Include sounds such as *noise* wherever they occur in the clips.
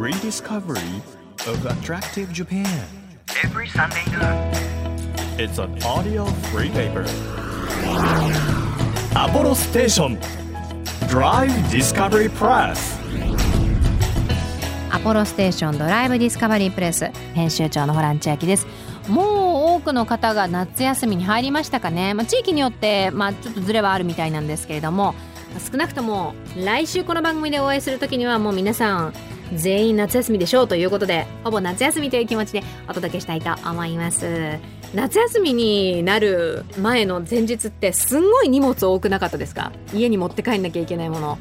rediscovery of attractive Japan. every Sunday noon. It's an audio free paper. Apollo Station Drive Discovery Press. アポロステーションドライブディスカバリープレス編集長のホラン千秋ですもう多くの方が夏休みに入りましたかね、まあ、地域によって、まあ、ちょっとずれはあるみたいなんですけれども少なくとも来週この番組でお会いする時にはもう皆さん全員夏休みでしょうということでほぼ夏休みという気持ちでお届けしたいと思います。夏休みになる前の前日ってすんごい荷物多くなかったですか？家に持って帰んなきゃいけないもの。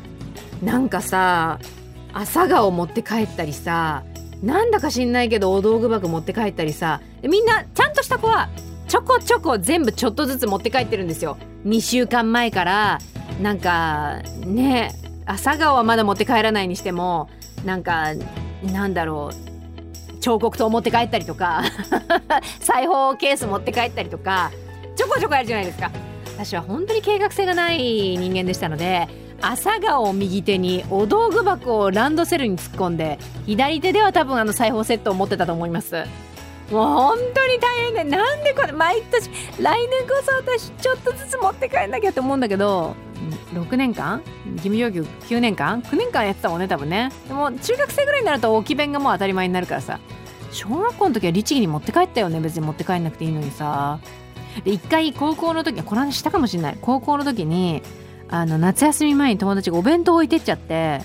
なんかさ朝顔持って帰ったりさなんだか知んないけどお道具箱持って帰ったりさみんなちゃんとした子はちょこちょこ全部ちょっとずつ持って帰ってるんですよ。2週間前からなんかね朝顔はまだ持って帰らないにしてもなんかなんだろう。彫刻刀持って帰ったりとか *laughs* 裁縫ケース持って帰ったりとかちょこちょこやるじゃないですか。私は本当に計画性がない人間でしたので朝顔を右手にお道具箱をランドセルに突っ込んで左手では多分あの裁縫セットを持ってたと思います。もう本当に大変でなんでこれ毎年来年こそ私ちょっとずつ持って帰んなきゃって思うんだけど6年間？義務教育9年間？9年間やってたもんね多分ね。でも中学生ぐらいになると置き弁がもう当たり前になるからさ。小学校の時は律儀に持って帰ったよね別に持って帰んなくていいのにさ。で一回高校の時はこの話したかもしれない。高校の時にあの夏休み前に友達がお弁当置いてっちゃって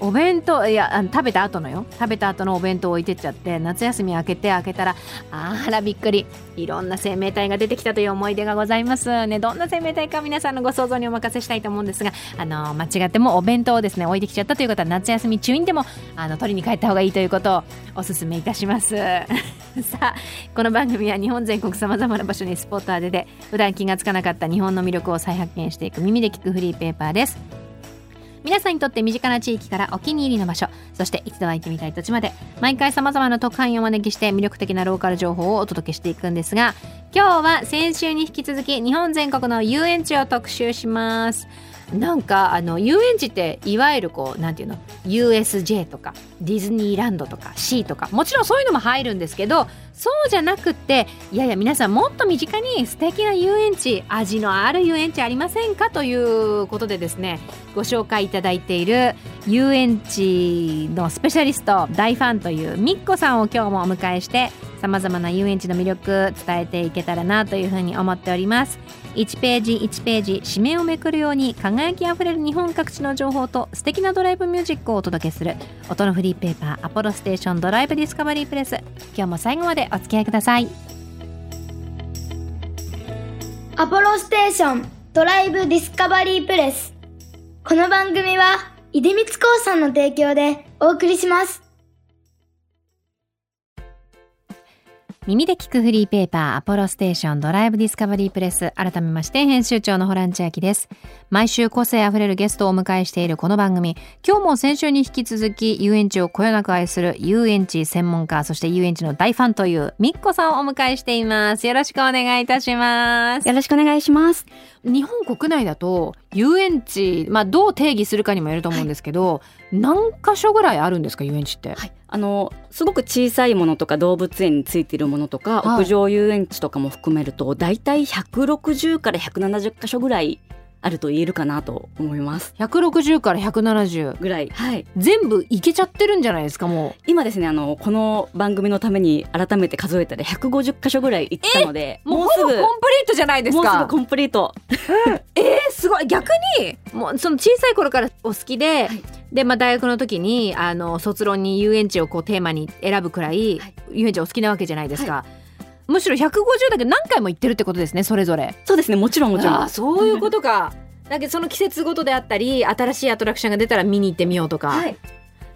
お弁当いやあの食べた後のよ。食べた後のお弁当置いてっちゃって夏休み明けて開けたらあらびっくり。いろんな生命体が出てきたという思い出がございます。ねどんな生命体か皆さんのご想像にお任せしたいと思うんですがあの間違ってもお弁当をですね置いてきちゃったという方は夏休み中にでもあの取りに帰った方がいいということをお勧めいたします。*laughs* さあこの番組は日本全国さまざまな場所にスポット当てで普段気がつかなかった日本の魅力を再発見していく耳で聞くフリーペーパーです。皆さんにとって身近な地域からお気に入りの場所そして一度は行ってみたい土地まで。毎回さまざまな特派員をお招きして魅力的なローカル情報をお届けしていくんですが今日は先週に引き続き日本全国の遊園地を特集します。なんかあの遊園地っていわゆるこうなんていうの？USJ とかディズニーランドとか C とかもちろんそういうのも入るんですけどそうじゃなくっていやいや皆さんもっと身近に素敵な遊園地味のある遊園地ありませんか？ということでですねご紹介いただいている遊園地のスペシャリスト大ファンというみっこさんを今日もお迎えしてさまざまな遊園地の魅力伝えていけたらなというふうに思っております1ページ1ページ紙面をめくるように輝きあふれる日本各地の情報と素敵なドライブミュージックをお届けする音のフリーペーパーアポロステーションドライブディスカバリープレス今日も最後までお付き合いくださいアポロステーションドライブディスカバリープレス。この番組は、出光興産の提供でお送りします。耳で聞くフリーペーパーアポロステーションドライブディスカバリープレス改めまして編集長のホラン千秋です。毎週個性あふれるゲストをお迎えしているこの番組。今日も先週に引き続き遊園地をこよなく愛する遊園地専門家そして遊園地の大ファンというみっこさんをお迎えしています。よろしくお願いいたします。よろしくお願いします。日本国内だと遊園地まあどう定義するかにもよると思うんですけど、何箇所ぐらいあるんですか遊園地って、はい、あのすごく小さいものとか動物園についているものとか、はい。屋上遊園地とかも含めるとだいたい160から170箇所ぐらいあると言えるかなと思います。160から170ぐらい、はい、全部いけちゃってるんじゃないですかもう。今ですねあのこの番組のために改めて数えたら150箇所ぐらい行ったのでもうすぐコンプリートじゃないですか。もうすぐコンプリート。*laughs* えー、すごい。逆にもうその小さい頃からお好きで、はい。で、まあ、大学の時にあの卒論に遊園地をこうテーマに選ぶくらい、はい。遊園地お好きなわけじゃないですか、むしろ150だけど何回も行ってるってことですねそれぞれ。そうですねもちろんもちろん。そういうことか。だけどその季節ごとであったり新しいアトラクションが出たら見に行ってみようとか、はい、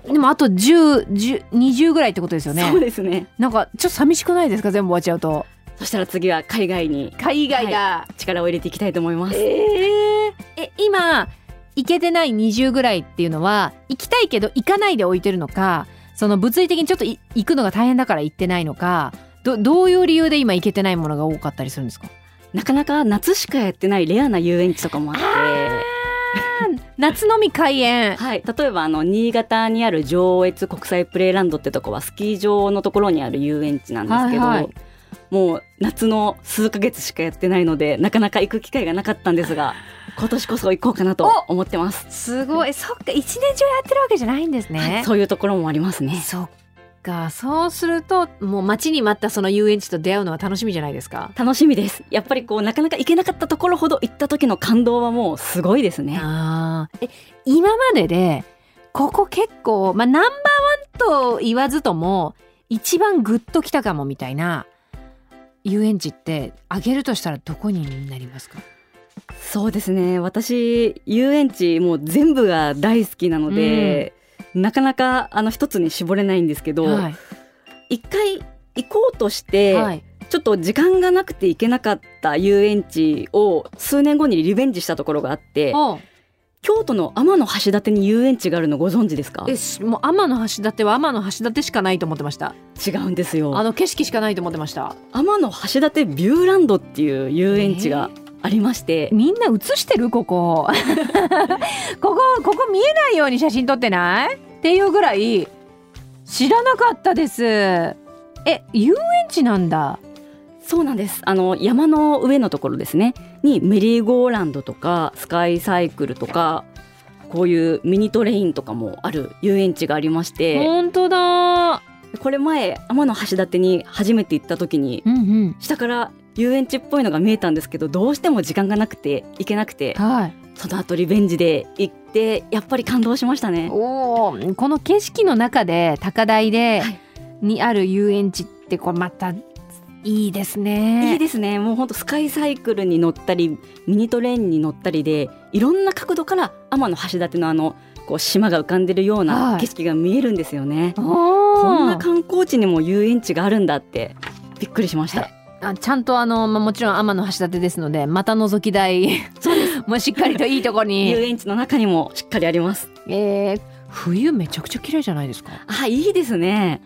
でもあと10、10 20ぐらいってことですよね。そうですね。なんかちょっと寂しくないですか全部終わっちゃうと。そしたら次は海外に。海外だ、力を入れていきたいと思います。えー。え今行けてない20ぐらいっていうのは行きたいけど行かないで置いてるのかその物理的にちょっとい行くのが大変だから行ってないのかどどういう理由で今行けてないものが多かったりするんですか？なかなか夏しかやってないレアな遊園地とかもあって。夏のみ開園。*laughs* はい、例えばあの新潟にある上越国際プレイランドってとこはスキー場のところにある遊園地なんですけど、はいはい。もう夏の数ヶ月しかやってないのでなかなか行く機会がなかったんですが *laughs* 今年こそ行こうかなと思ってます、すごい。そっか一年中やってるわけじゃないんですね、はいそういうところもありますね。そっかそうするともう待ちに待ったその遊園地と出会うのは楽しみじゃないですか。楽しみです。やっぱりこうなかなか行けなかったところほど行った時の感動はもうすごいですね。あー。え今まででここ結構まあナンバーワンと言わずとも一番グッときたかもみたいな遊園地ってあげるとしたらどこになりますか？そうですね。私遊園地もう全部が大好きなので、なかなかあの一つに絞れないんですけど、はい、一回行こうとして、はい、ちょっと時間がなくて行けなかった遊園地を数年後にリベンジしたところがあってお京都の天橋立に遊園地があるのご存知ですか？えしもう天橋立は天橋立しかないと思ってました。違うんですよ。あの景色しかないと思ってました。天橋立ビューランドっていう遊園地がありまして、みんな映してる？ここ。*laughs* ここここ見えないように写真撮ってない？っていうぐらい知らなかったです。え遊園地なんだ？そうなんです。あの山の上のところですね。にメリーゴーランドとかスカイサイクルとかこういうミニトレインとかもある遊園地がありまして。本当だ。これ前天橋立に初めて行った時にうんうん。下から遊園地っぽいのが見えたんですけどどうしても時間がなくて行けなくてはい。その後リベンジで行ってやっぱり感動しましたね。おおこの景色の中で高台で、はい。にある遊園地ってこれまたいいですね。いいですね。もうほんとスカイサイクルに乗ったりミニトレインに乗ったりでいろんな角度から天橋立のあのこう島が浮かんでるようはない。景色が見えるんですよね、ここんな観光地にも遊園地があるんだってびっくりしましたあちゃんとあの、まあ、もちろん天橋立ですのでまた覗き台。*laughs* もうしっかりといいとこ遊に、園地の中にもしっかりあります。えー、冬めちゃくちゃ綺麗じゃないですか？あいいですね。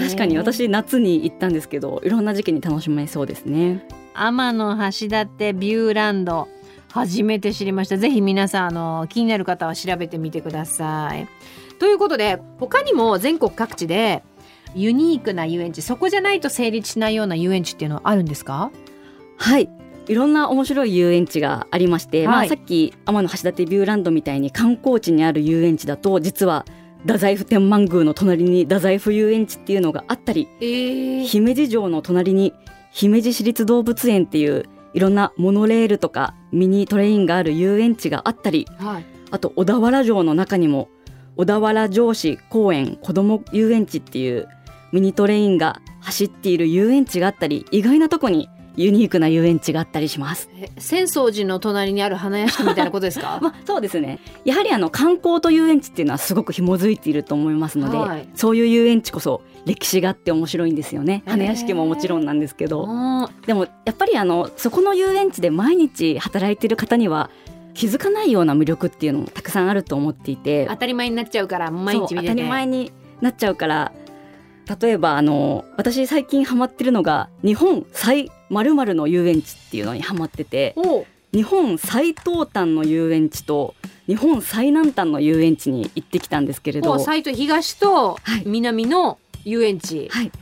確かに私夏に行ったんですけどいろんな時期に楽しめそうですね。天橋立ビューランド。初めて知りました。ぜひ皆さんあの気になる方は調べてみてください。ということで他にも全国各地でユニークな遊園地そこじゃないと成立しないような遊園地っていうのはあるんですか？はい。いろんな面白い遊園地がありまして、まあ、はいさっき天橋立ビューランドみたいに観光地にある遊園地だと実は太宰府天満宮の隣に太宰府遊園地っていうのがあったりえー、姫路城の隣に姫路市立動物園っていういろんなモノレールとかミニトレインがある遊園地があったりはい。あと小田原城の中にも小田原城址公園子ども遊園地っていうミニトレインが走っている遊園地があったり意外なとこにユニークな遊園地があったりします。え浅草寺の隣にある花屋敷みたいなことですか？*laughs* まあ、そうですね。やはりあの観光と遊園地っていうのはすごく紐づいていると思いますので、はい。そういう遊園地こそ歴史があって面白いんですよね。花屋敷ももちろんなんですけど、あでもやっぱりあのそこの遊園地で毎日働いている方には気づかないような魅力っていうのもたくさんあると思っていて。ー当たり前になっちゃうから毎日見てて。当たり前になっちゃうから例えばあの私最近ハマってるのが日本最〇〇の遊園地っていうのにハマってて日本最東端の遊園地と日本最南端の遊園地に行ってきたんですけれどおう西と東とはい。南の遊園地、はい。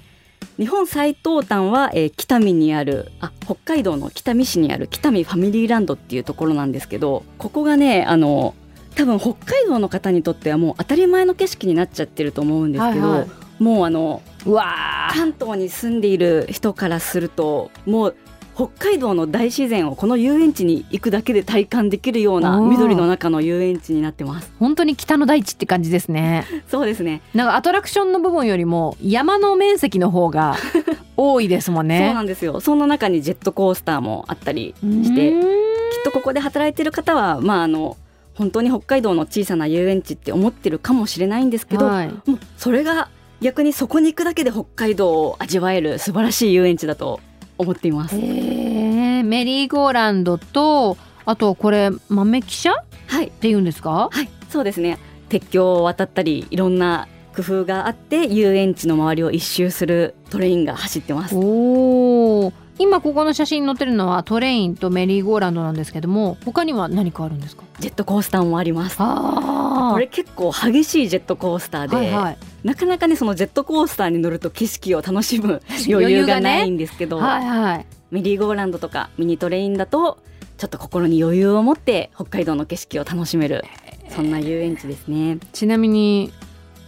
日本最東端は、えー北見にあるあ北海道の北見市にある北見ファミリーランドっていうところなんですけどここがねあの多分北海道の方にとってはもう当たり前の景色になっちゃってると思うんですけど、はいはいもうあのうわー関東に住んでいる人からするともう北海道の大自然をこの遊園地に行くだけで体感できるような緑の中の遊園地になってます。本当に北の大地って感じですねそうですね。なんかアトラクションの部分よりも山の面積の方が *laughs* 多いですもんねそうなんですよ。その中にジェットコースターもあったりして、きっとここで働いてる方はまああの本当に北海道の小さな遊園地って思ってるかもしれないんですけど、はいもうそれが逆にそこに行くだけで北海道を味わえる素晴らしい遊園地だと思っています。メリーゴーランドとあとこれ豆汽車っはい。て言うんですか？はいそうですね。鉄橋を渡ったりいろんな工夫があって遊園地の周りを一周するトレインが走ってます。おー。今ここの写真に載ってるのはトレインとメリーゴーランドなんですけども他には何かあるんですか？ジェットコースターもあります。あこれ結構激しいジェットコースターで、はいはいなかなかねそのジェットコースターに乗ると景色を楽しむ余裕がないんですけど、はいはい。メリーゴーランドとかミニトレインだとちょっと心に余裕を持って北海道の景色を楽しめるそんな遊園地ですね。ちなみに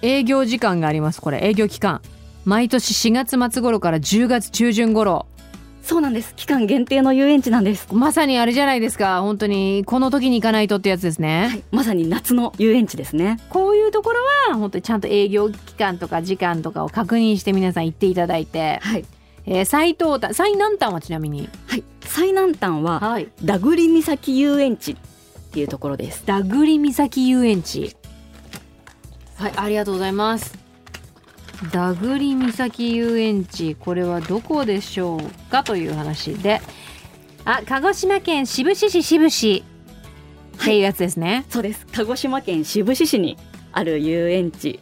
営業時間がありますこれ営業期間毎年4月末頃から10月中旬頃そうなんです。期間限定の遊園地なんです、まさにあれじゃないですか。本当にこの時に行かないとってやつですね、はい、まさに夏の遊園地ですね。こういうところは本当にちゃんと営業期間とか時間とかを確認して皆さん行っていただいて、はい、えー、最東端最南端はちなみに？はい、最南端ははい。ダグリ岬遊園地っていうところです。ダグリ岬遊園地。はいありがとうございますダグリ岬遊園地これはどこでしょうかという話で。あ鹿児島県志布志市志布志。っていうやつですね、そうです。鹿児島県志布志市にある遊園地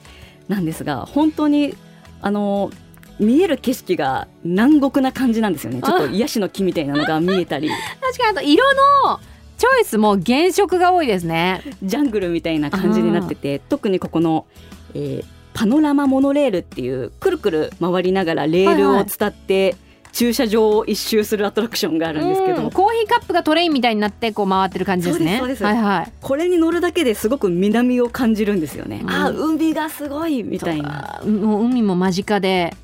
なんですが本当にあの見える景色が南国な感じなんですよね。ちょっと癒しの木みたいなのが *laughs* 見えたり。確かにあと色のチョイスも原色が多いですね。ジャングルみたいな感じになってて特にここの、えーパノラマモノレールっていうくるくる回りながらレールを伝って駐車場を一周するアトラクションがあるんですけど、うん。コーヒーカップがトレインみたいになってこう回ってる感じですね。そうですはいはい。これに乗るだけですごく南を感じるんですよね、うん。あ海がすごいみたいな。もう海も間近で。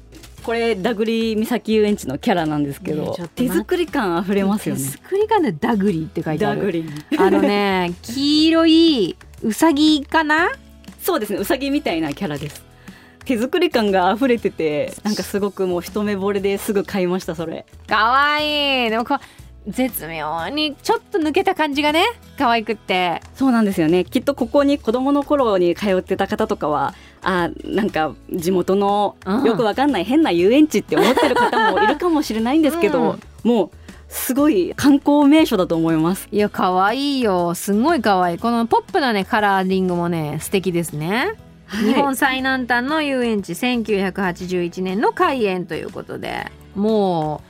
これダグリ岬遊園地のキャラなんですけど、ね手作り感あふれますよね。手作り感でダグリって書いてある。ダグリ。あのね黄色いウサギかな？そうですね。うさぎみたいなキャラです。手作り感が溢れててなんかすごくもう一目惚れですぐ買いましたそれ。かわいい。でもこう絶妙にちょっと抜けた感じがね可愛くって。そうなんですよね。きっとここに子供の頃に通ってた方とかはあなんか地元のうん。よくわかんない変な遊園地って思ってる方もいるかもしれないんですけど、うん。もうすごい観光名所だと思います。いや可愛いよ。すんごい可愛い。このポップなねカラーリングもね素敵ですね。日本最南端の遊園地1981年の開園ということでも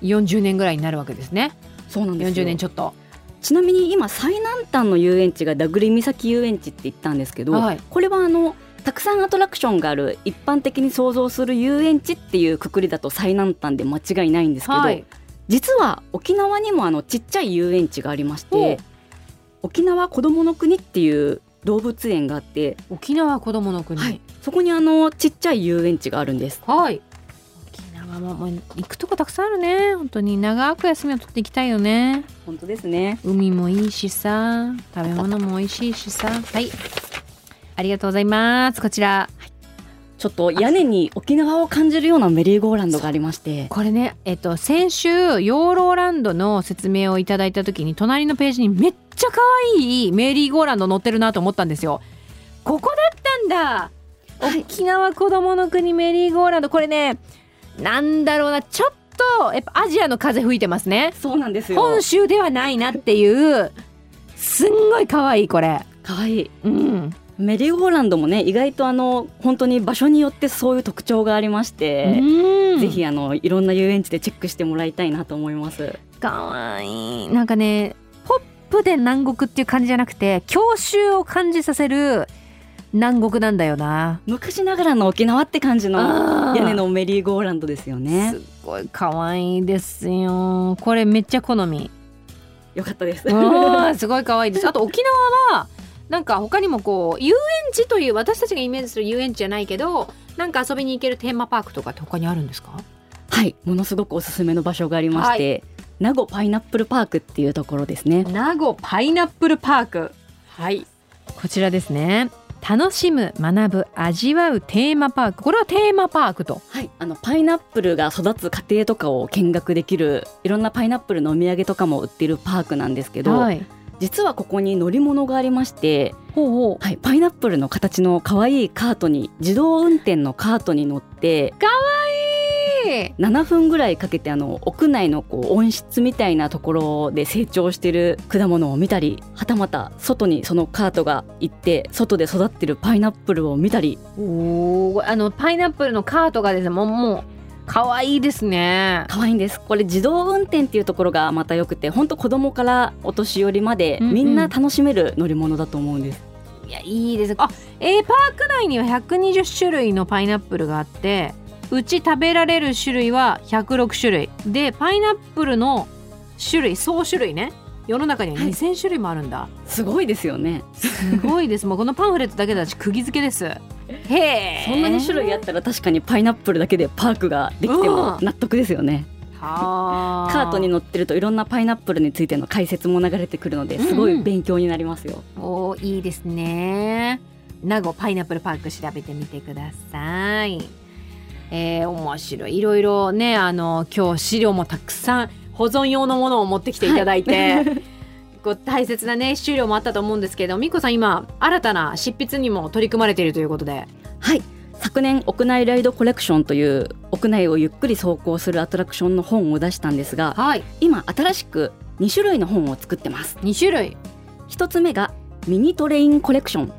う40年ぐらいになるわけですね。そうなんですよ。40年ちょっと。ちなみに今最南端の遊園地がダグリ岬遊園地って言ったんですけど、はい。これはあのたくさんアトラクションがある一般的に想像する遊園地っていうくくりだと最南端で間違いないんですけど、はい実は沖縄にもあのちっちゃい遊園地がありまして沖縄こどもの国っていう動物園があって、沖縄こどもの国はい、そこにあのちっちゃい遊園地があるんですはい。沖縄ももう行くとこたくさんあるね。本当に長く休みを取っていきたいよね。本当ですね海もいいしさ、食べ物も美味しいしさ。はい。ありがとうございます。こちら。ちょっと屋根に沖縄を感じるようなメリーゴーランドがありまして。これね、えっと、先週、ヨーローランドの説明をいただいた時に、隣のページにめっちゃ可愛いメリーゴーランド載ってるなと思ったんですよ。ここだったんだ、はい沖縄子供の国メリーゴーランド。これね、なんだろうな、ちょっと、やっぱアジアの風吹いてますね。そうなんですよ。本州ではないなっていう。すんごい可愛いこれ。かわいい。うんメリーゴーランドもね意外とあの本当に場所によってそういう特徴がありまして、うん。ぜひあのいろんな遊園地でチェックしてもらいたいなと思います。可愛いなんかねポップで南国っていう感じじゃなくて郷愁を感じさせる南国なんだよな。昔ながらの沖縄って感じの屋根のメリーゴーランドですよね。す。っごい可愛いですよ。これめっちゃ好み。よかったです。うんすごい可愛いです。あと沖縄はなんか他にもこう遊園地という私たちがイメージする遊園地じゃないけどなんか遊びに行けるテーマパークとかって他にあるんですか？はい、ものすごくおすすめの場所がありまして、名護パイナップルパークっていうところですね。名護パイナップルパーク。はい。こちらですね。楽しむ学ぶ味わうテーマパーク。これはテーマパークと。はい、あのパイナップルが育つ過程とかを見学できるいろんなパイナップルのお土産とかも売ってるパークなんですけど、はい実はここに乗り物がありまして、ほうはい、パイナップルの形の可愛いカートに自動運転のカートに乗って7分ぐらいかけてあの屋内のこう温室みたいなところで成長してる果物を見たりはたまた外にそのカートが行って外で育ってるパイナップルを見たり。おーあのパイナップルのカートがですねもうも可愛いですね。可愛いんです。これ自動運転っていうところがまた良くて本当子供からお年寄りまでうんうん。みんな楽しめる乗り物だと思うんです、いやいいです。あえー、パーク内には120種類のパイナップルがあってうち食べられる種類は106種類。でパイナップルの種類総種類ね。世の中にははい。2000種類もあるんだ、すごいですよね。すごいです。もうこのパンフレットだけで私釘付けですへえそんなに種類あったら確かにパイナップルだけでパークができても納得ですよね、はカートに乗ってるといろんなパイナップルについての解説も流れてくるのですごい勉強になりますよ、おーいいですね。名護パイナップルパーク調べてみてください。えー、面白い。いろいろねあの今日資料もたくさん保存用のものを持ってきていただいて、こう大切なね資料もあったと思うんですけどみこさん今新たな執筆にも取り組まれているということで。はい。昨年屋内ライドコレクションという屋内をゆっくり走行するアトラクションの本を出したんですがはい。今新しく2種類の本を作ってます。2種類。一つ目がミニトレインコレクション。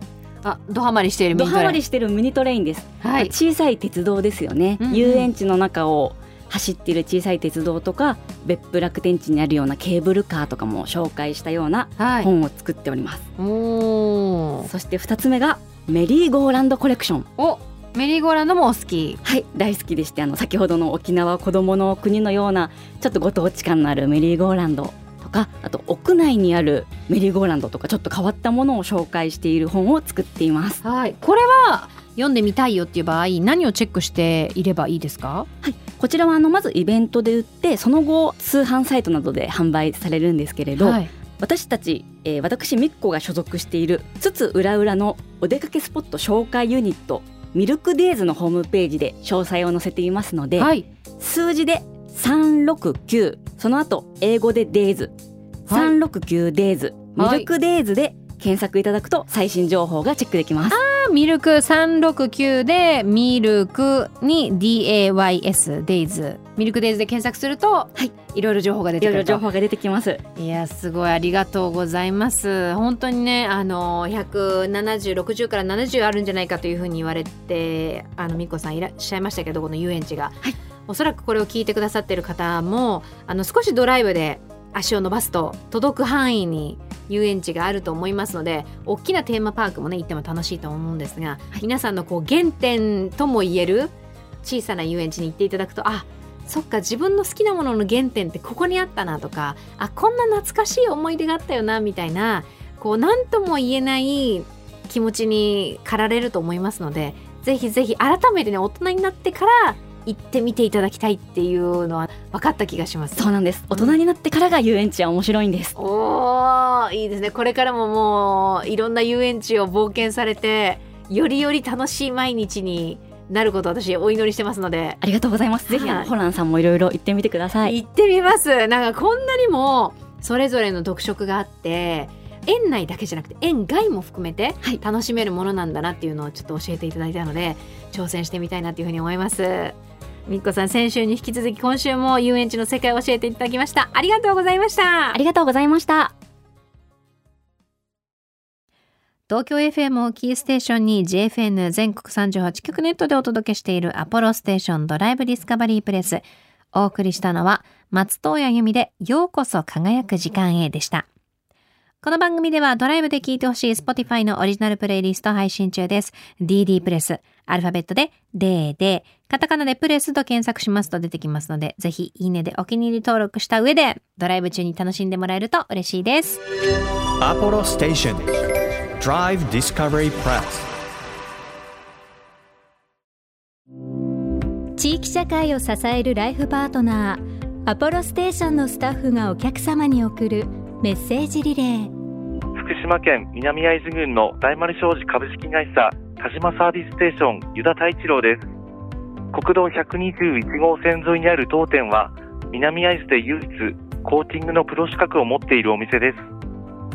あドハマりしているミドハニトレマりしてるミニトレインです、はい。小さい鉄道ですよね、うんうん。遊園地の中を走っている小さい鉄道とか別府楽天地にあるようなケーブルカーとかも紹介したようなはい。本を作っております、おー。そして2つ目がメリーゴーランドコレクション。おメリーゴーランドもお好き。はい大好きでしてあの先ほどの沖縄子どもの国のようなちょっとご当地感のあるメリーゴーランドとかあと屋内にあるメリーゴーランドとかちょっと変わったものを紹介している本を作っています。はい。これは読んでみたいよっていう場合何をチェックしていればいいですか？はい、こちらはあのまずイベントで売ってその後通販サイトなどで販売されるんですけれど、はい。私たち、えー私みっこが所属しているつつ裏裏のお出かけスポット紹介ユニットミルクデイズのホームページで詳細を載せていますので、はい。数字で369その後英語でデイズ。はい。369デイズ。ミルクデイズで検索いただくと最新情報がチェックできます。ミルク369でミルクに DAYS デイズミルクデイズで検索すると、はい、いろいろ情報が出いろいてくると。ろ情報が出てきます。いやすごいありがとうございます。本当にねあの17060から70あるんじゃないかというふうに言われてあのみこさんいらっしゃいましたけどこの遊園地が、はい。おそらくこれを聞いてくださってる方もあの少しドライブで足を伸ばすと届く範囲に遊園地があると思いますので大きなテーマパークもね行っても楽しいと思うんですが、皆さんのこう原点ともいえる小さな遊園地に行っていただくとあそっか自分の好きなものの原点ってここにあったなとかあこんな懐かしい思い出があったよなみたいなこう何とも言えない気持ちに駆られると思いますのでぜひぜひ改めてね大人になってから行ってみていただきたいっていうのは分かった気がします。そうなんです。大人になってからが遊園地は面白いんです。おーいいですねこれからももういろんな遊園地を冒険されてよりより楽しい毎日になることを私お祈りしてますのでありがとうございます。ぜひはいホランさんもいろいろ行ってみてください。行ってみますなんかこんなにもそれぞれの特色があって園内だけじゃなくて園外も含めてはい楽しめるものなんだなっていうのをちょっと教えていただいたので挑戦してみたいなっていうふうに思いますみっこさん先週に引き続き今週も遊園地の世界を教えていただきましたありがとうございましたありがとうございました。東京 FM をキーステーションに JFN 全国38局ネットでお届けしているアポロステーションドライブディスカバリープレス。お送りしたのは松任谷由実でようこそ輝く時間へでした。この番組ではドライブで聴いてほしい Spotify のオリジナルプレイリスト配信中です。DD プレス。アルファベットで DD。カタカナでプレスと検索しますと出てきますので、ぜひいいねでお気に入り登録した上で、ドライブ中に楽しんでもらえると嬉しいです。Apollo Station Drive Discovery Press 地域社会を支えるライフパートナーアポロステーションのスタッフがお客様に送るメッセージリレー。福島県南会津郡の大丸商事株式会社田島サービスステーション湯田太一郎です。国道121号線沿いにある当店は南会津で唯一コーティングのプロ資格を持っているお店です。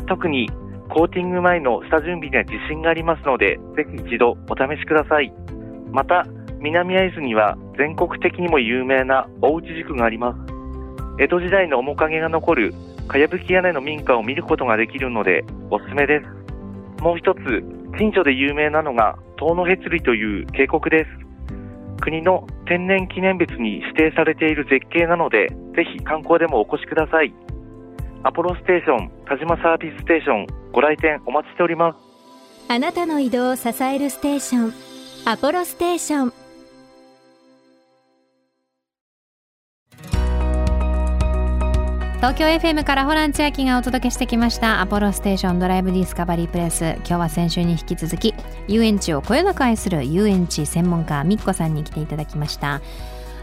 特にコーティング前の下準備には自信がありますのでぜひ一度お試しください。また南会津には全国的にも有名な大内宿があります。江戸時代の面影が残るかやぶき屋根の民家を見ることができるのでおすすめです。もう一つ、近所で有名なのが遠野へつりという渓谷です。国の天然記念物に指定されている絶景なので、ぜひ観光でもお越しください。アポロステーション、田島サービスステーション、ご来店お待ちしております。あなたの移動を支えるステーションアポロステーション東京 FM からホラン千秋がお届けしてきました。アポロステーションドライブディスカバリープレス今日は先週に引き続き遊園地をこよなく愛する遊園地専門家みっこさんに来ていただきました。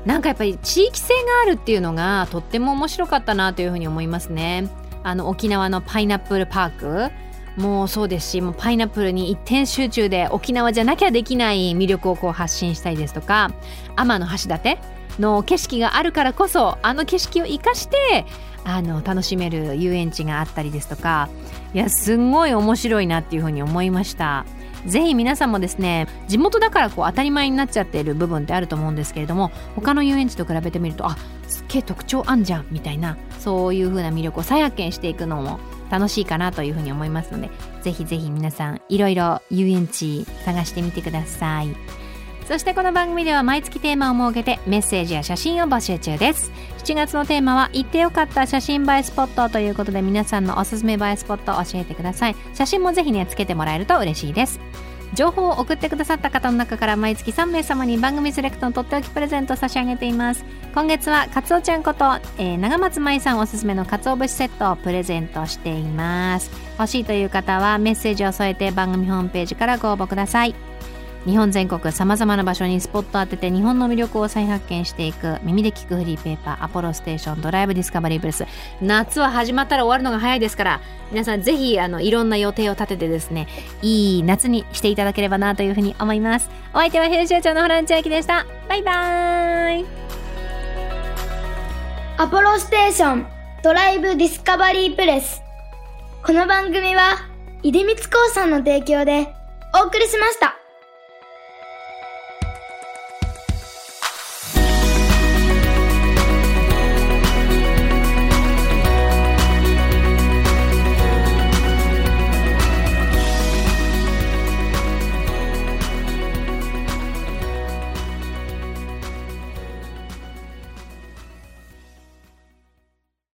なんかやっぱり地域性があるっていうのがとっても面白かったなというふうに思いますね。あの沖縄のパイナップルパーク。もうそうですしもうパイナップルに一点集中で沖縄じゃなきゃできない魅力をこう発信したりですとか天橋立の景色があるからこそあの景色を生かしてあの楽しめる遊園地があったりですとかいやすんごい面白いなっていうふうに思いました。ぜひ皆さんもですね地元だからこう当たり前になっちゃっている部分ってあると思うんですけれども他の遊園地と比べてみるとあすっげえ特徴あんじゃんみたいなそういう風な魅力を再発見していくのも楽しいかなというふうに思いますのでぜひぜひ皆さんいろいろ遊園地探してみてください。そしてこの番組では毎月テーマを設けてメッセージや写真を募集中です。7月のテーマは行ってよかった写真映えスポットということで皆さんのおすすめ映えスポットを教えてください。写真もぜひねつけてもらえると嬉しいです。情報を送ってくださった方の中から毎月3名様に番組セレクトのとっておきプレゼントを差し上げています。今月はかつおちゃんこと、えー、長松舞さんおすすめのかつお節セットをプレゼントしています。欲しいという方はメッセージを添えて番組ホームページからご応募ください。日本全国さまざまな場所にスポット当てて日本の魅力を再発見していく耳で聞くフリーペーパーアポロステーションドライブディスカバリープレス。夏は始まったら終わるのが早いですから皆さんぜひあのいろんな予定を立ててですねいい夏にしていただければなというふうに思います。お相手は編集長のホラン千秋でした。バイバーイ。アポロステーションドライブディスカバリープレス。この番組は出光興産の提供でお送りしました。